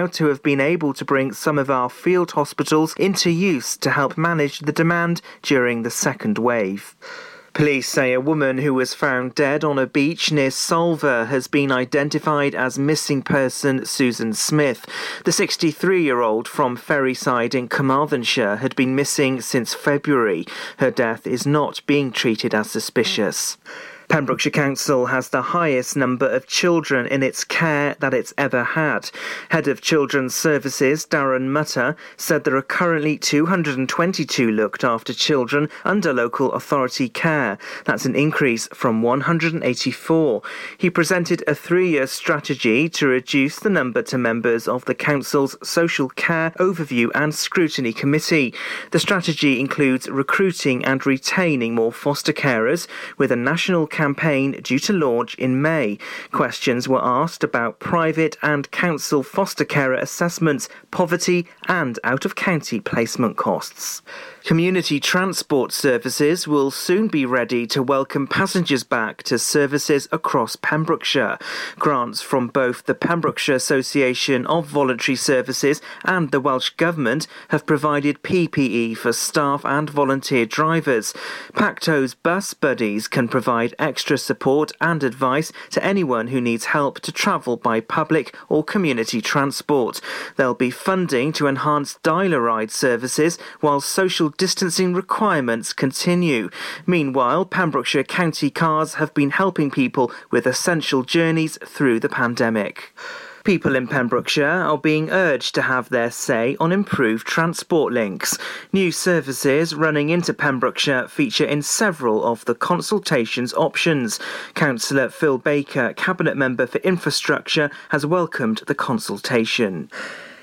proud to have been able to bring some of our field hospitals into use to help manage the demand during the second wave. Police say a woman who was found dead on a beach near Solva has been identified as missing person Susan Smith. The 63 year old from Ferryside in Carmarthenshire had been missing since February. Her death is not being treated as suspicious. Pembrokeshire Council has the highest number of children in its care that it's ever had. Head of Children's Services, Darren Mutter, said there are currently 222 looked after children under local authority care. That's an increase from 184. He presented a three year strategy to reduce the number to members of the Council's Social Care Overview and Scrutiny Committee. The strategy includes recruiting and retaining more foster carers with a national campaign due to launch in May. Questions were asked about private and council foster carer assessments, poverty, and out of county placement costs. Community transport services will soon be ready to welcome passengers back to services across Pembrokeshire. Grants from both the Pembrokeshire Association of Voluntary Services and the Welsh Government have provided PPE for staff and volunteer drivers. Pacto's bus buddies can provide extra support and advice to anyone who needs help to travel by public or community transport. There'll be funding to enhance dial-a-ride services while social distancing requirements continue. Meanwhile, Pembrokeshire County Cars have been helping people with essential journeys through the pandemic. People in Pembrokeshire are being urged to have their say on improved transport links. New services running into Pembrokeshire feature in several of the consultation's options. Councillor Phil Baker, Cabinet Member for Infrastructure, has welcomed the consultation.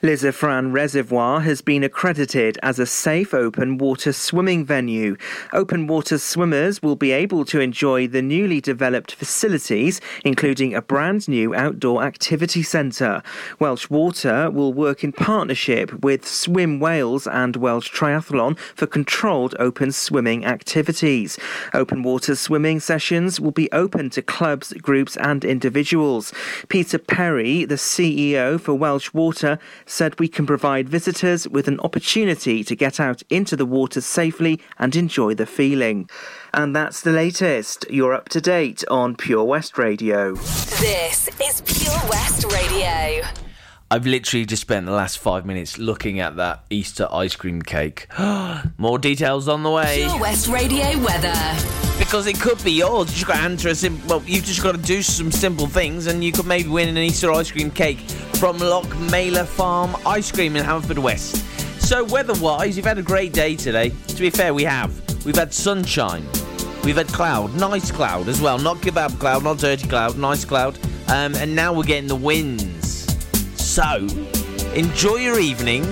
Llys-y-frân Reservoir has been accredited as a safe open water swimming venue. Open water swimmers will be able to enjoy the newly developed facilities, including a brand new outdoor activity centre. Welsh Water will work in partnership with Swim Wales and Welsh Triathlon for controlled open swimming activities. Open water swimming sessions will be open to clubs, groups, and individuals. Peter Perry, the CEO for Welsh Water, said we can provide visitors with an opportunity to get out into the water safely and enjoy the feeling. And that's the latest. You're up to date on Pure West Radio. This is Pure West Radio. I've literally just spent the last five minutes looking at that Easter ice cream cake. More details on the way. Pure West Radio weather. Because it could be yours. You just got to answer a sim- well, you just got to do some simple things, and you could maybe win an Easter ice cream cake from Loch Mailer Farm Ice Cream in Haverfordwest. So weather-wise, you've had a great day today. To be fair, we have. We've had sunshine. We've had cloud, nice cloud as well. Not kebab cloud, not dirty cloud, nice cloud. Um, and now we're getting the winds. So, enjoy your evening.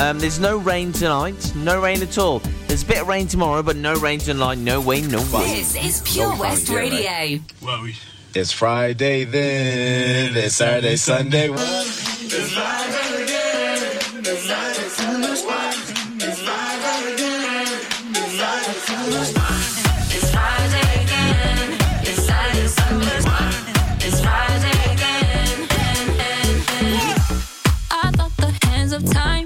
Um, there's no rain tonight, no rain at all. There's a bit of rain tomorrow, but no rain tonight. No way, no way. This is Pure West Radio. Well, we... It's Friday then, it's Saturday, Sunday. It's live again. It's live, it's of time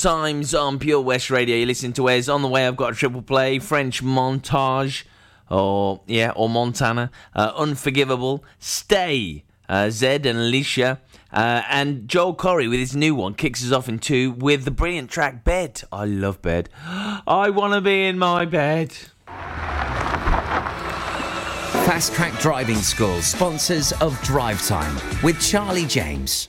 Times on Pure West Radio. You listen to Wes. On the way, I've got a triple play French Montage, or yeah, or Montana, uh, Unforgivable, Stay, uh, Zedd and Alessia. Uh, and Joel Corry with his new one kicks us off in two with the brilliant track Bed. I love bed. I want to be in my bed. Fast Track Driving School, sponsors of Drive Time with Charlie James.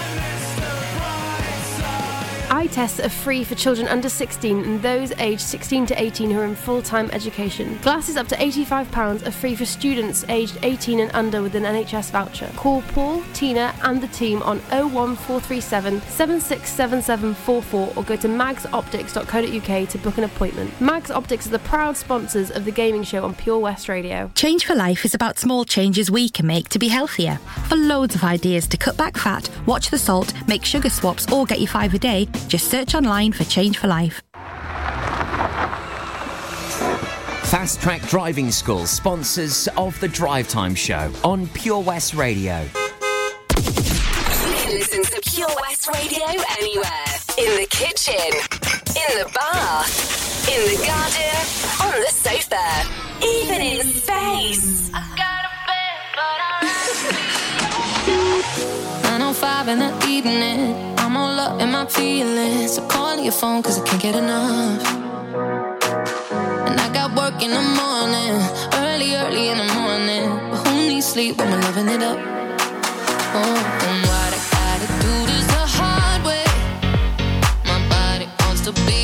Eye tests are free for children under 16 and those aged 16 to 18 who are in full time education. Glasses up to £85 are free for students aged 18 and under with an NHS voucher. Call Paul, Tina, and the team on 01437 767744 or go to magsoptics.co.uk to book an appointment. Mags Optics are the proud sponsors of the gaming show on Pure West Radio. Change for Life is about small changes we can make to be healthier. For loads of ideas to cut back fat, watch the salt, make sugar swaps, or get your five a day, just search online for Change for Life. Fast Track Driving School, sponsors of the Drive Time Show on Pure West Radio. You can listen to Pure West Radio anywhere. In the kitchen, in the bath, in the garden, on the sofa, even in space. 905 in the evening. I'm all up in my feelings. So call your phone cause I can't get enough. And I got work in the morning, early, early in the morning. But who needs sleep when we're loving it up? Oh, and what I gotta do this the hard way. My body wants to be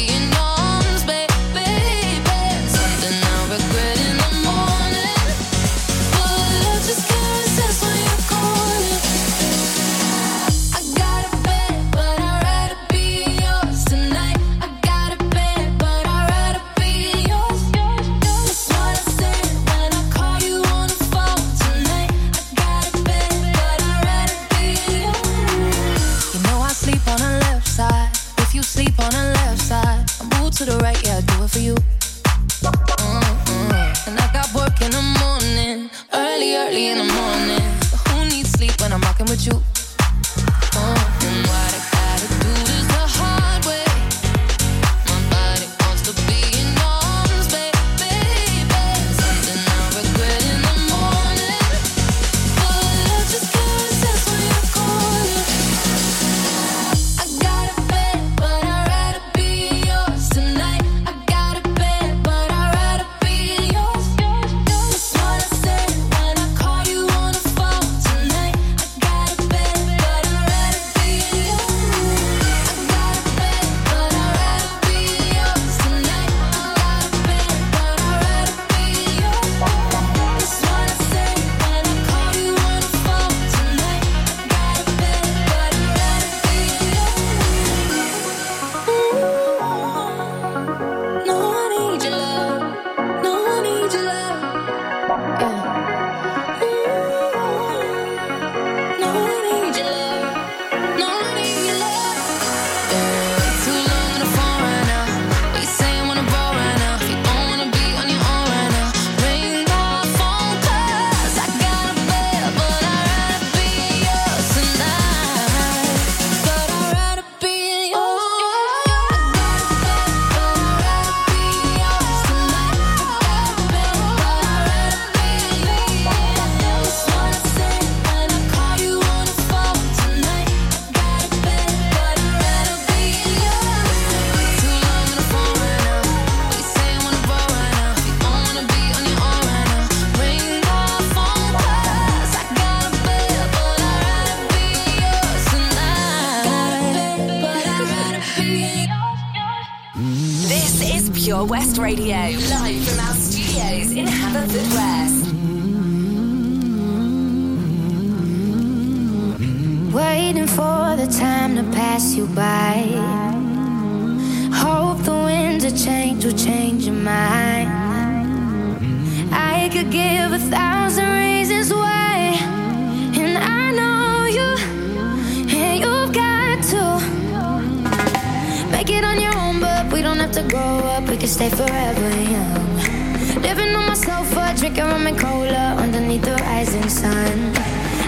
make it on your own. But we don't have to grow up, we can stay forever young. Living on my sofa, drinking rum and cola underneath the rising sun.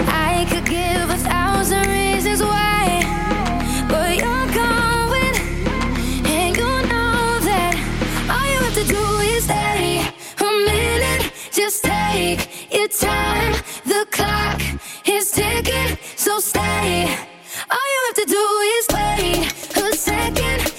I could give a thousand reasons why, but you're going, and you know that all you have to do is stay a minute. Just take your time. The clock is ticking, so stay. All you have to do is wait a second.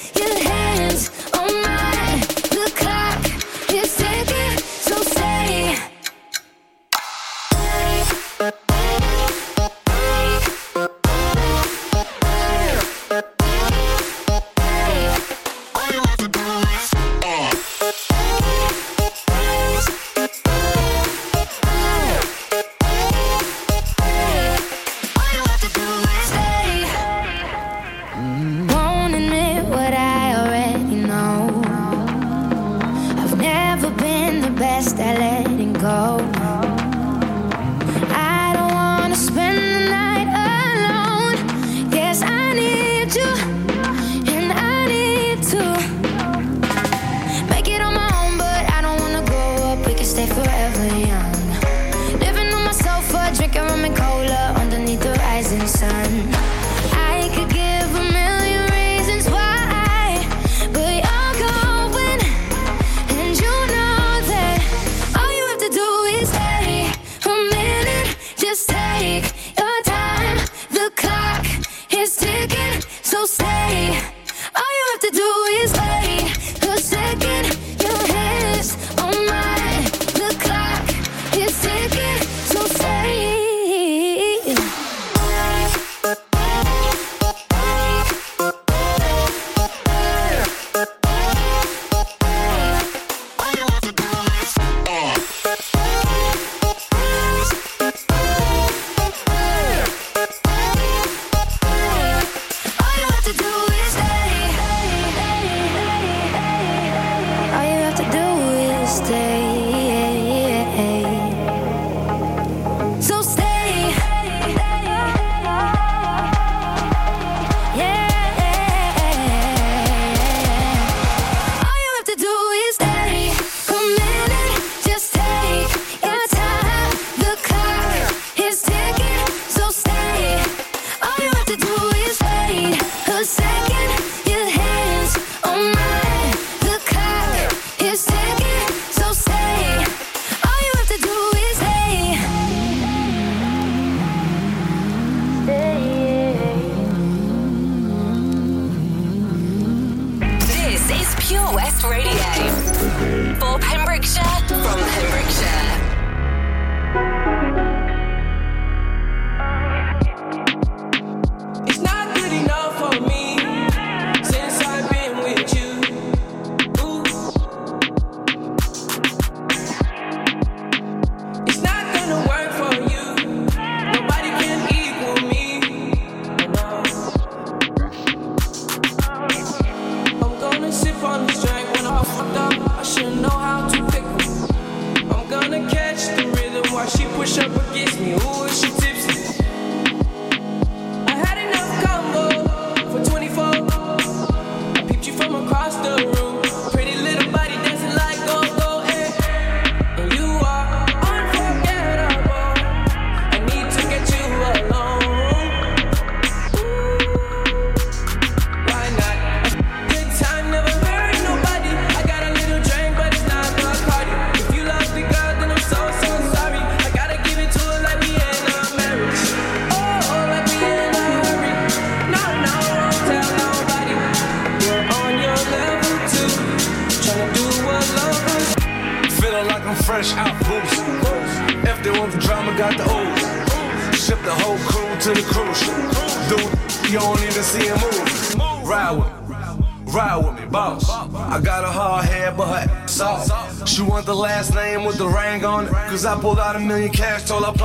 all up.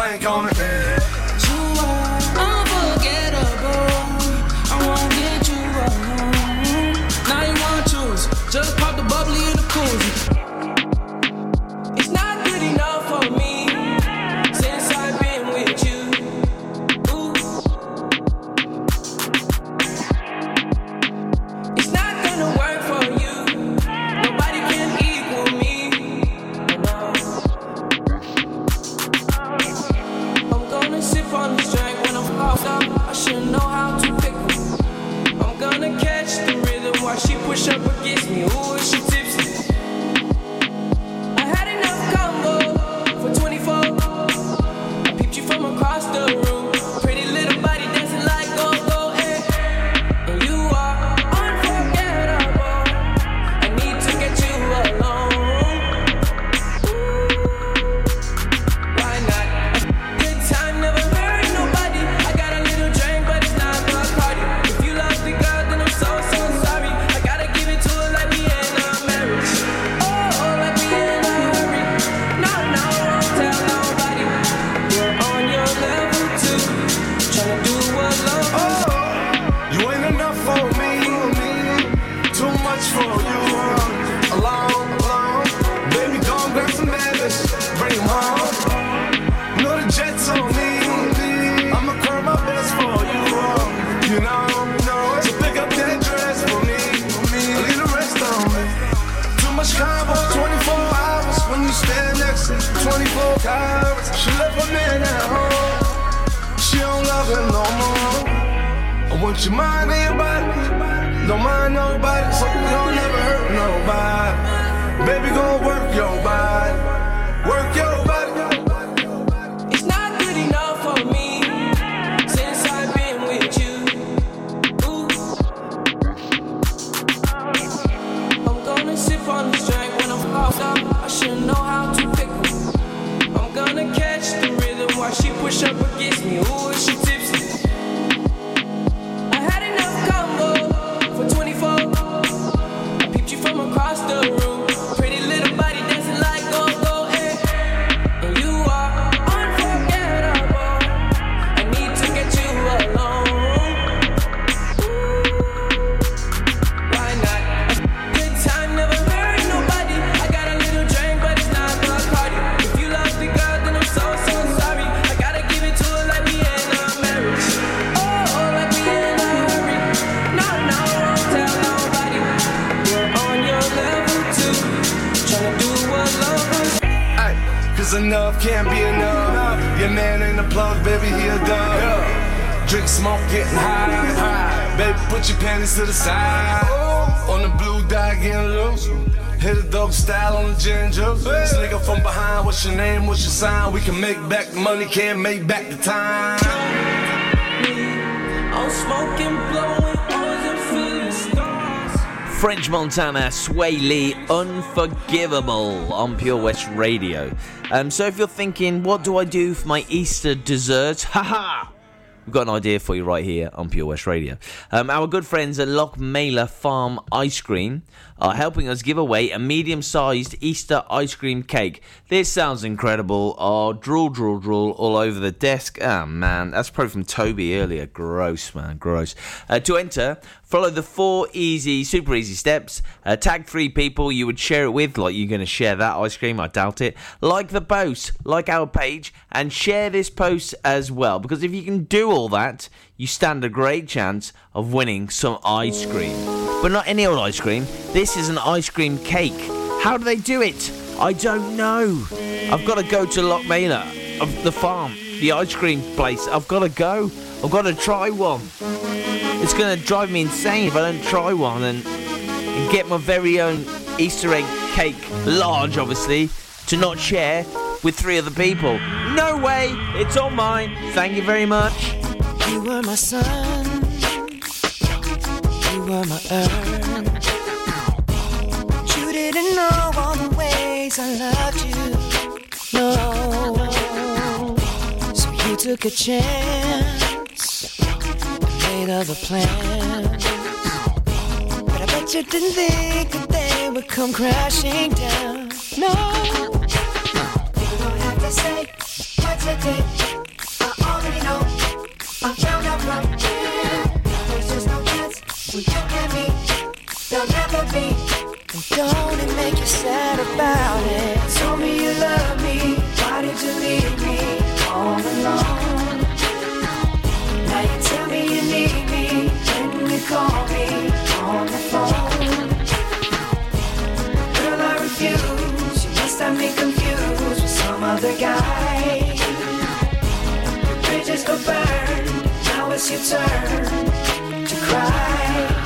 enough, can't be enough. Your man ain't a plug, baby, he a dub. Drink smoke, getting high. Baby, put your panties to the side. On the blue dye, getting loose. Hit a dope style on the ginger. This nigga from behind, what's your name? What's your sign? We can make back the money, can't make back the time. Me, I'm smoking, blowing. French Montana, Swae Lee, Unforgivable on Pure West Radio. Um, so if you're thinking, what do I do for my Easter dessert? Haha! We've got an idea for you right here on Pure West Radio. Um, our good friends at Lochmeyler Farm Ice Cream are helping us give away a medium sized Easter ice cream cake. This sounds incredible. Oh, drool, drool, drool all over the desk. Ah, man, that's probably from Toby earlier. Gross, man, gross. Uh, to enter, follow the four easy, super easy steps. Uh, tag three people you would share it with, like you're going to share that ice cream. I doubt it. Like the post, like our page, and share this post as well. Because if you can do all that, you stand a great chance of winning some ice cream. But not any old ice cream. This is an ice cream cake. How do they do it? I don't know. I've got to go to Lochmeyler of the farm, the ice cream place. I've got to go. I've got to try one. It's going to drive me insane if I don't try one and, and get my very own Easter egg cake, large obviously, to not share with three other people. No way! It's all mine. Thank you very much. You were my sun, you were my earth. You didn't know all the ways I loved you. No, so you took a chance, made other plans. But I bet you didn't think that they would come crashing down. No, you don't have to say what you did. I already know. I me. There'll never be. And don't it make you sad about it? Told me you love me. Why did you leave me all alone? Bridges go burn. Now it's your turn to cry.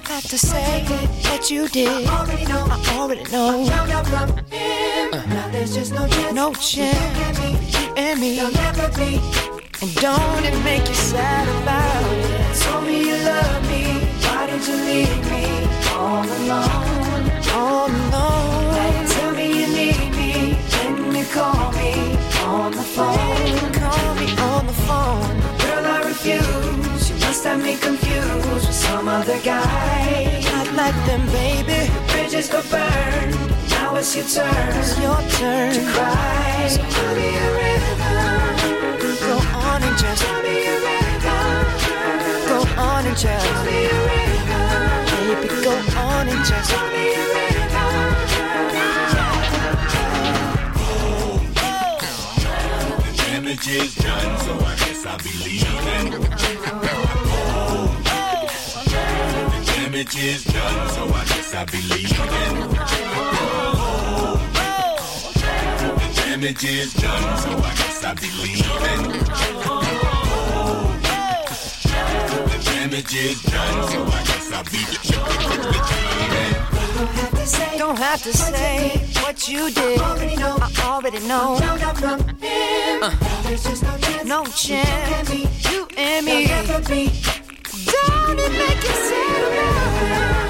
don't have to say what you did. I already know. I already know. found out from him. Uh-huh. Now there's just no chance. No chance. You and me. There'll never be. And don't it make you sad about it? Told me you love me. Why did you leave me all alone? All alone. With some other guy. Not like them, baby. Bridges go burn. Now it's your turn. It's your turn to cry. So tell me a river. Go on and just tell me a river. Go on and just tell me a river. Baby, go on and just tell me a river. Damage is done, so I guess I'll be leaving. The damage is done, so I guess I'll be leaving. The damage is done, so I guess I'll be leaving. The damage is done, so I guess I'll be leaving. Don't have to say what you did. I already know. I already know. Uh, no chance. You and me. Don't it make you sad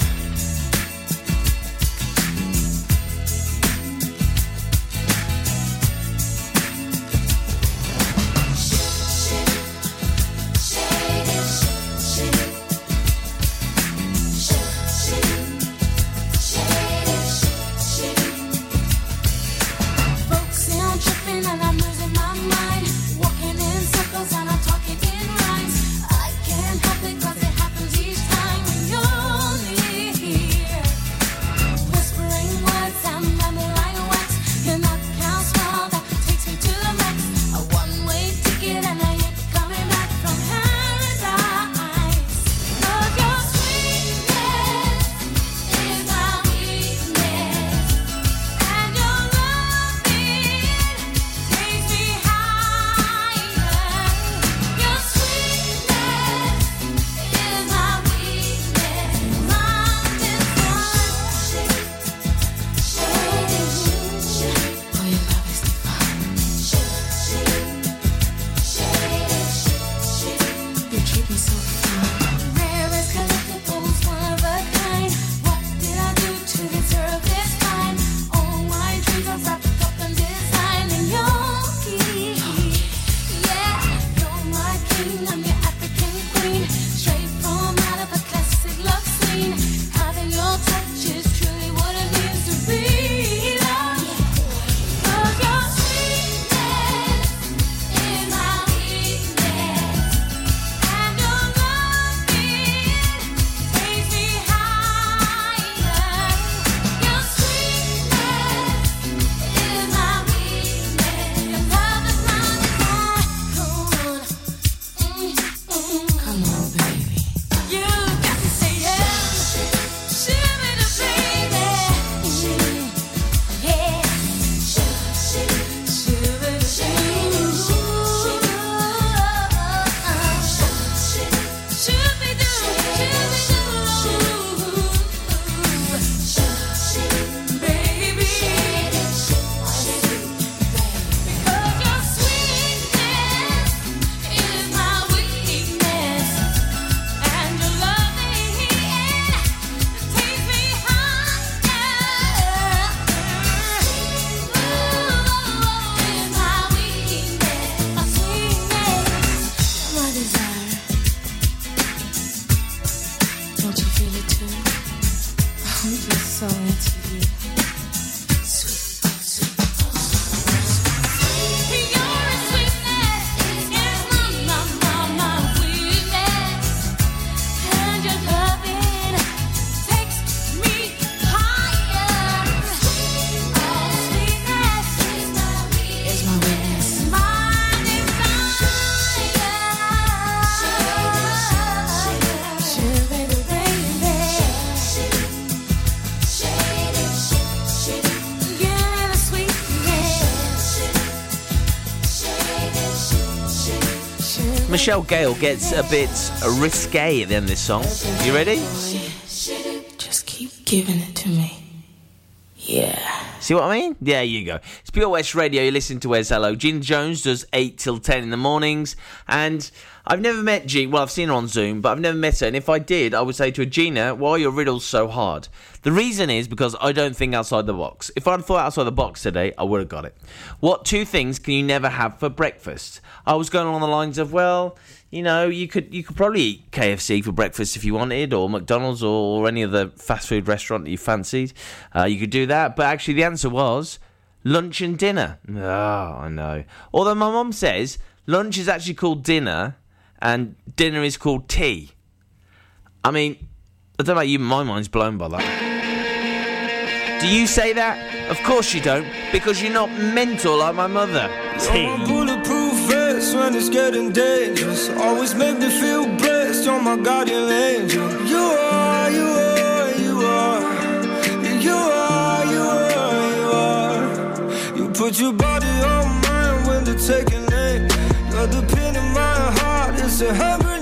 Michelle Gayle gets a bit risque at the end of this song. You ready? Just keep giving it to me. Yeah. See what I mean? There you go. It's Pure West Radio. You listen to Wes Hello. Gina Jones does 8 till 10 in the mornings. And I've never met Gina. Well, I've seen her on Zoom, but I've never met her. And if I did, I would say to her, Gina, why are your riddles so hard? The reason is because I don't think outside the box. If I'd thought outside the box today, I would have got it. What two things can you never have for breakfast? I was going along the lines of, well, you know, you could you could probably eat KFC for breakfast if you wanted, or McDonald's, or, or any other fast food restaurant that you fancied. Uh, you could do that, but actually the answer was lunch and dinner. Oh, I know. Although my mum says lunch is actually called dinner, and dinner is called tea. I mean, I don't know about you, my mind's blown by that. Do you say that? Of course you don't, because you're not mental like my mother. You're when it's getting dangerous. Always make me feel blessed. You're my guardian angel. You are, you are, you are. You are, you are, you are. You put your body on mine when they're taking aim. You're the pin in my heart. It's a hand grenade.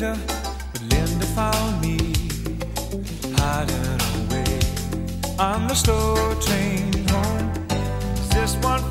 Linda, but Linda found me hiding away on the slow train home. Is this one?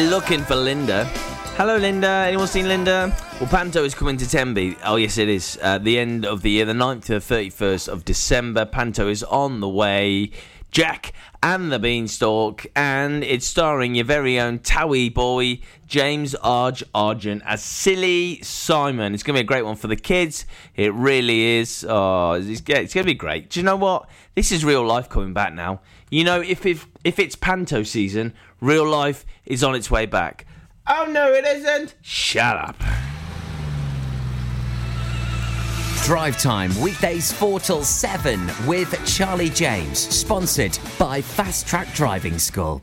They're looking for Linda. Hello, Linda. Anyone seen Linda? Well, Panto is coming to Tenby. Oh, yes, it is. At the end of the year, the 9th to the 31st of December. Panto is on the way. Jack and the Beanstalk, and it's starring your very own Towie boy, James Arge Argent, as Silly Simon. It's going to be a great one for the kids. It really is. Oh, it's, going to be great. Do you know what? This is real life coming back now. You know, if if, if it's Panto season, real life is on its way back. Oh, no, it isn't. Shut up. Drive Time, weekdays 4 till 7 with Charlie James, sponsored by Fast Track Driving School.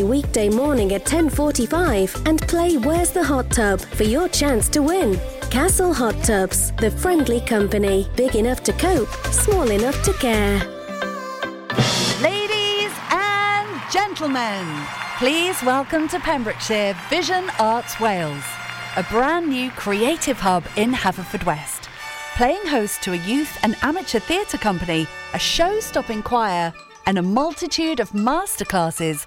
weekday morning at 10:45 and play Where's the Hot Tub for your chance to win. Castle Hot Tubs, the friendly company, big enough to cope, small enough to care. Ladies and gentlemen, please welcome to Pembrokeshire Vision Arts Wales, a brand new creative hub in Haverfordwest. Playing host to a youth and amateur theatre company, a show stopping choir, and a multitude of masterclasses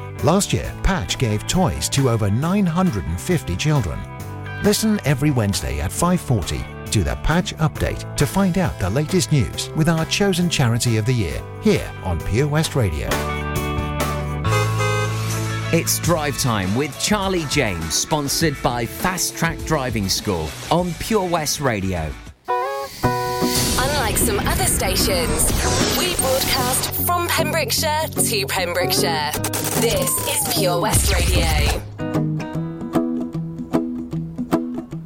Last year, Patch gave toys to over 950 children. Listen every Wednesday at 5:40 to the Patch Update to find out the latest news with our chosen charity of the year here on Pure West Radio. It's Drive Time with Charlie James, sponsored by Fast Track Driving School on Pure West Radio. Unlike some other stations, we broadcast from Pembrokeshire to Pembrokeshire. This is Pure West Radio.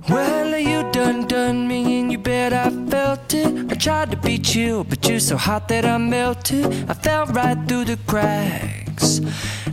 Well, you done done me and you bet I felt it. I tried to beat you, but you're so hot that I melted. I fell right through the cracks.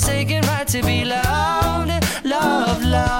God-forsaken right to be loved, love, love, love,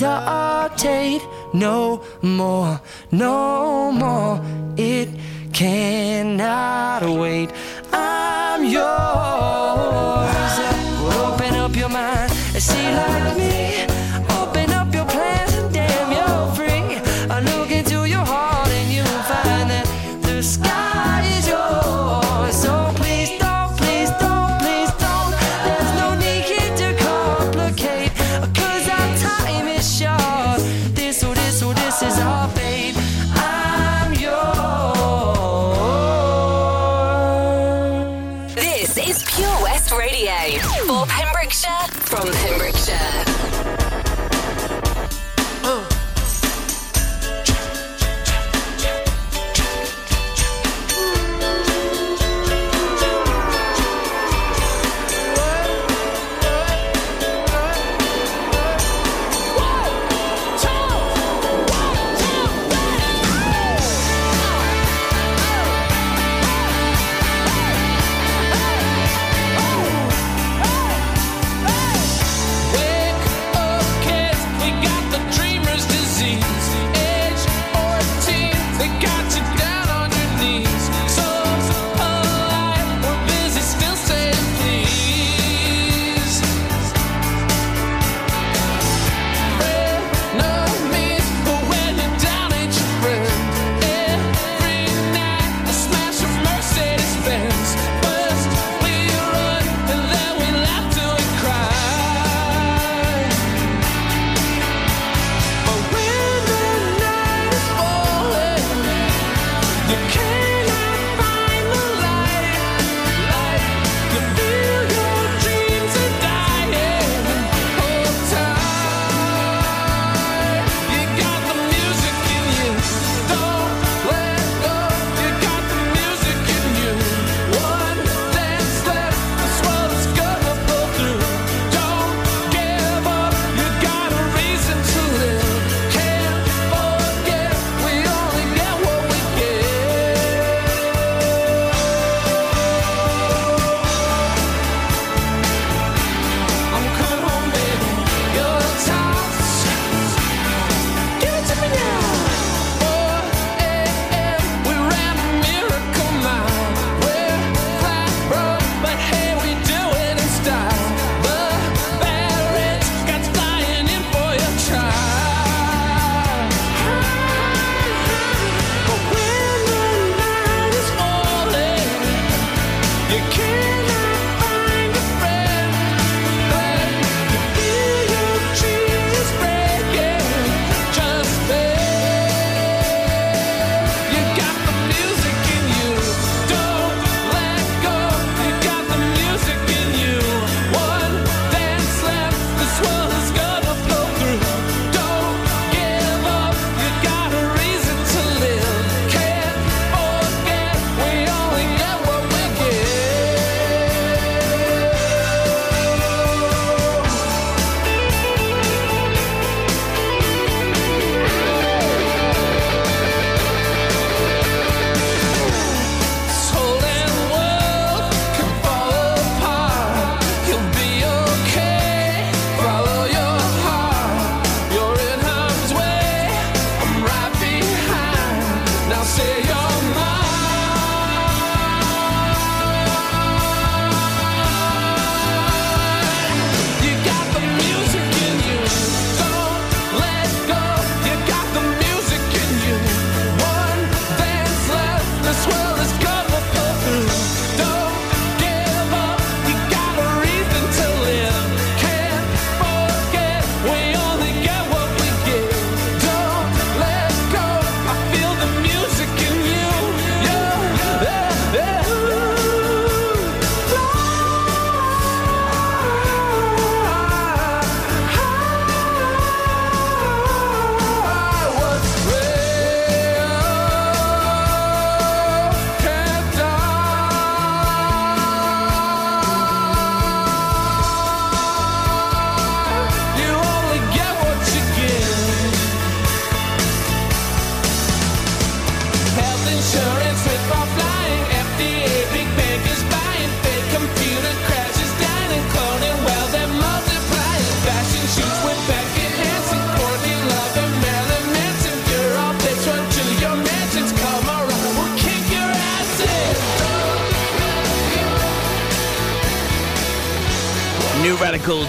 hesitate no more, no more. It cannot wait. I'm yours.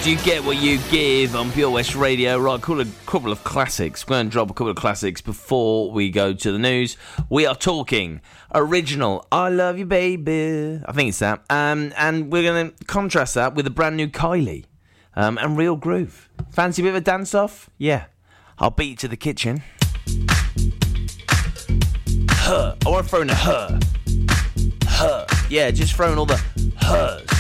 you get what you give on Pure West Radio. Right, cool, a couple of classics. We're going to drop a couple of classics before we go to the news. We are talking original I Love You Baby. I think it's that. Um, and we're going to contrast that with a brand new Kylie um, and Real Groove. Fancy a bit of a dance off? Yeah. I'll beat you to the kitchen. Her. I want to throw in a her. Her. Yeah, just throwing all the hers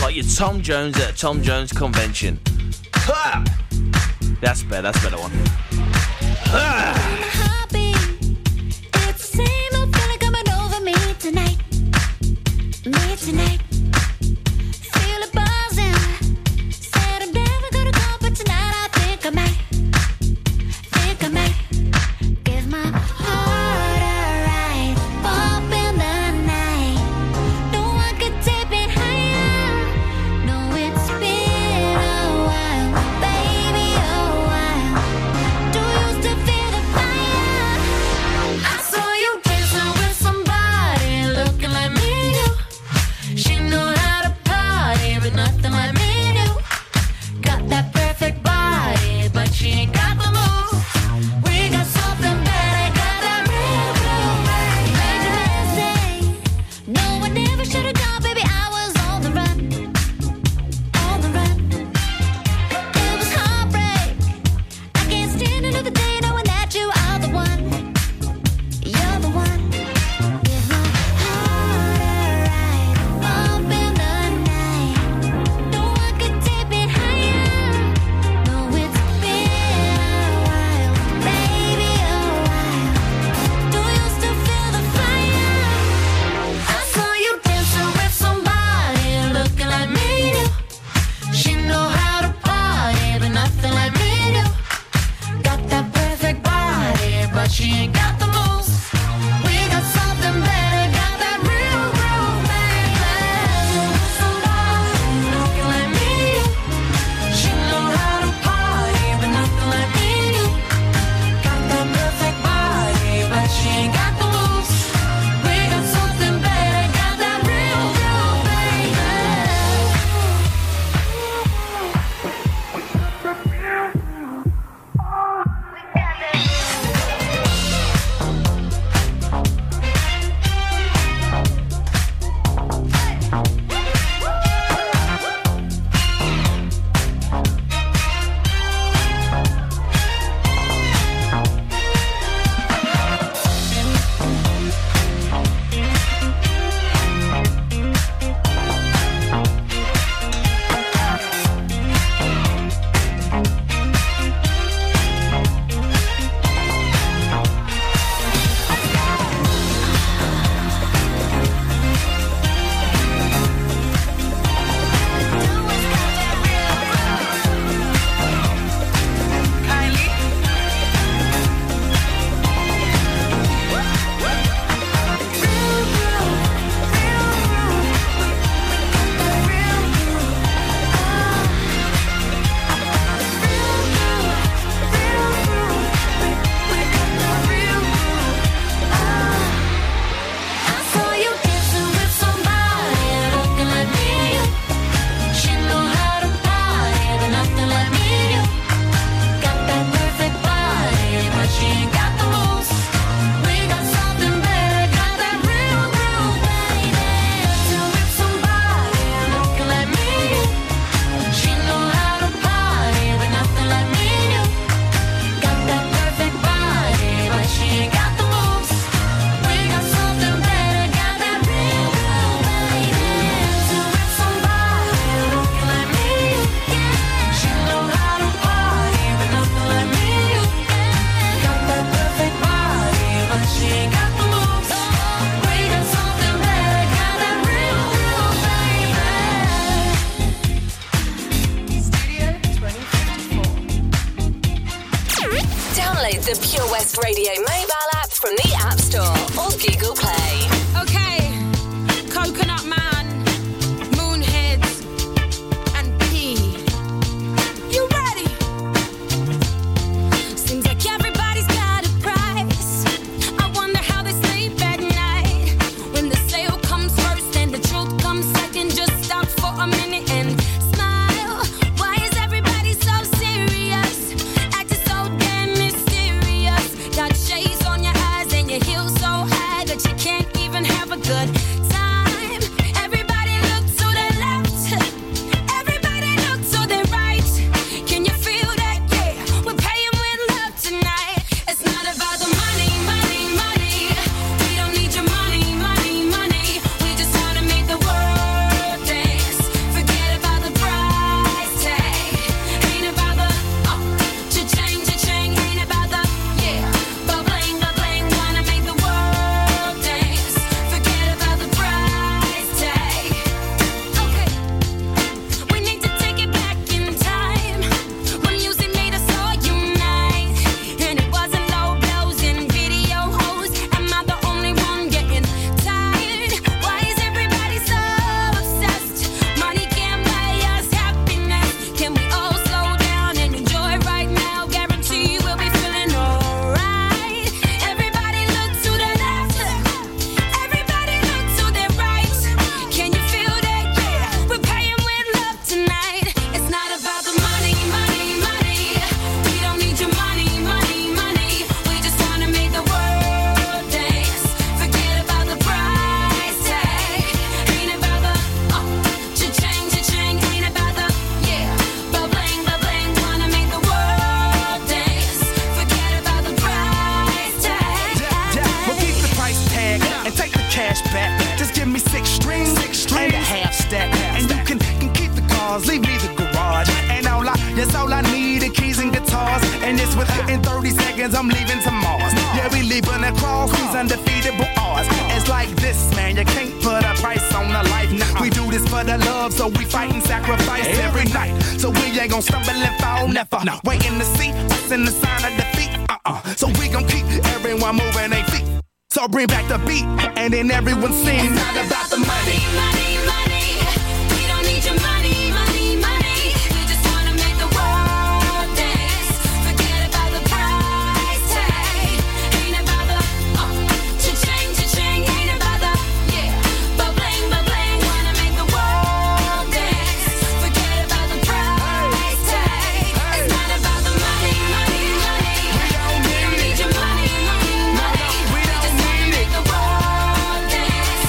like you're Tom Jones at a Tom Jones convention. Ha! That's better, that's better one. Ha! Me tonight. she ain't got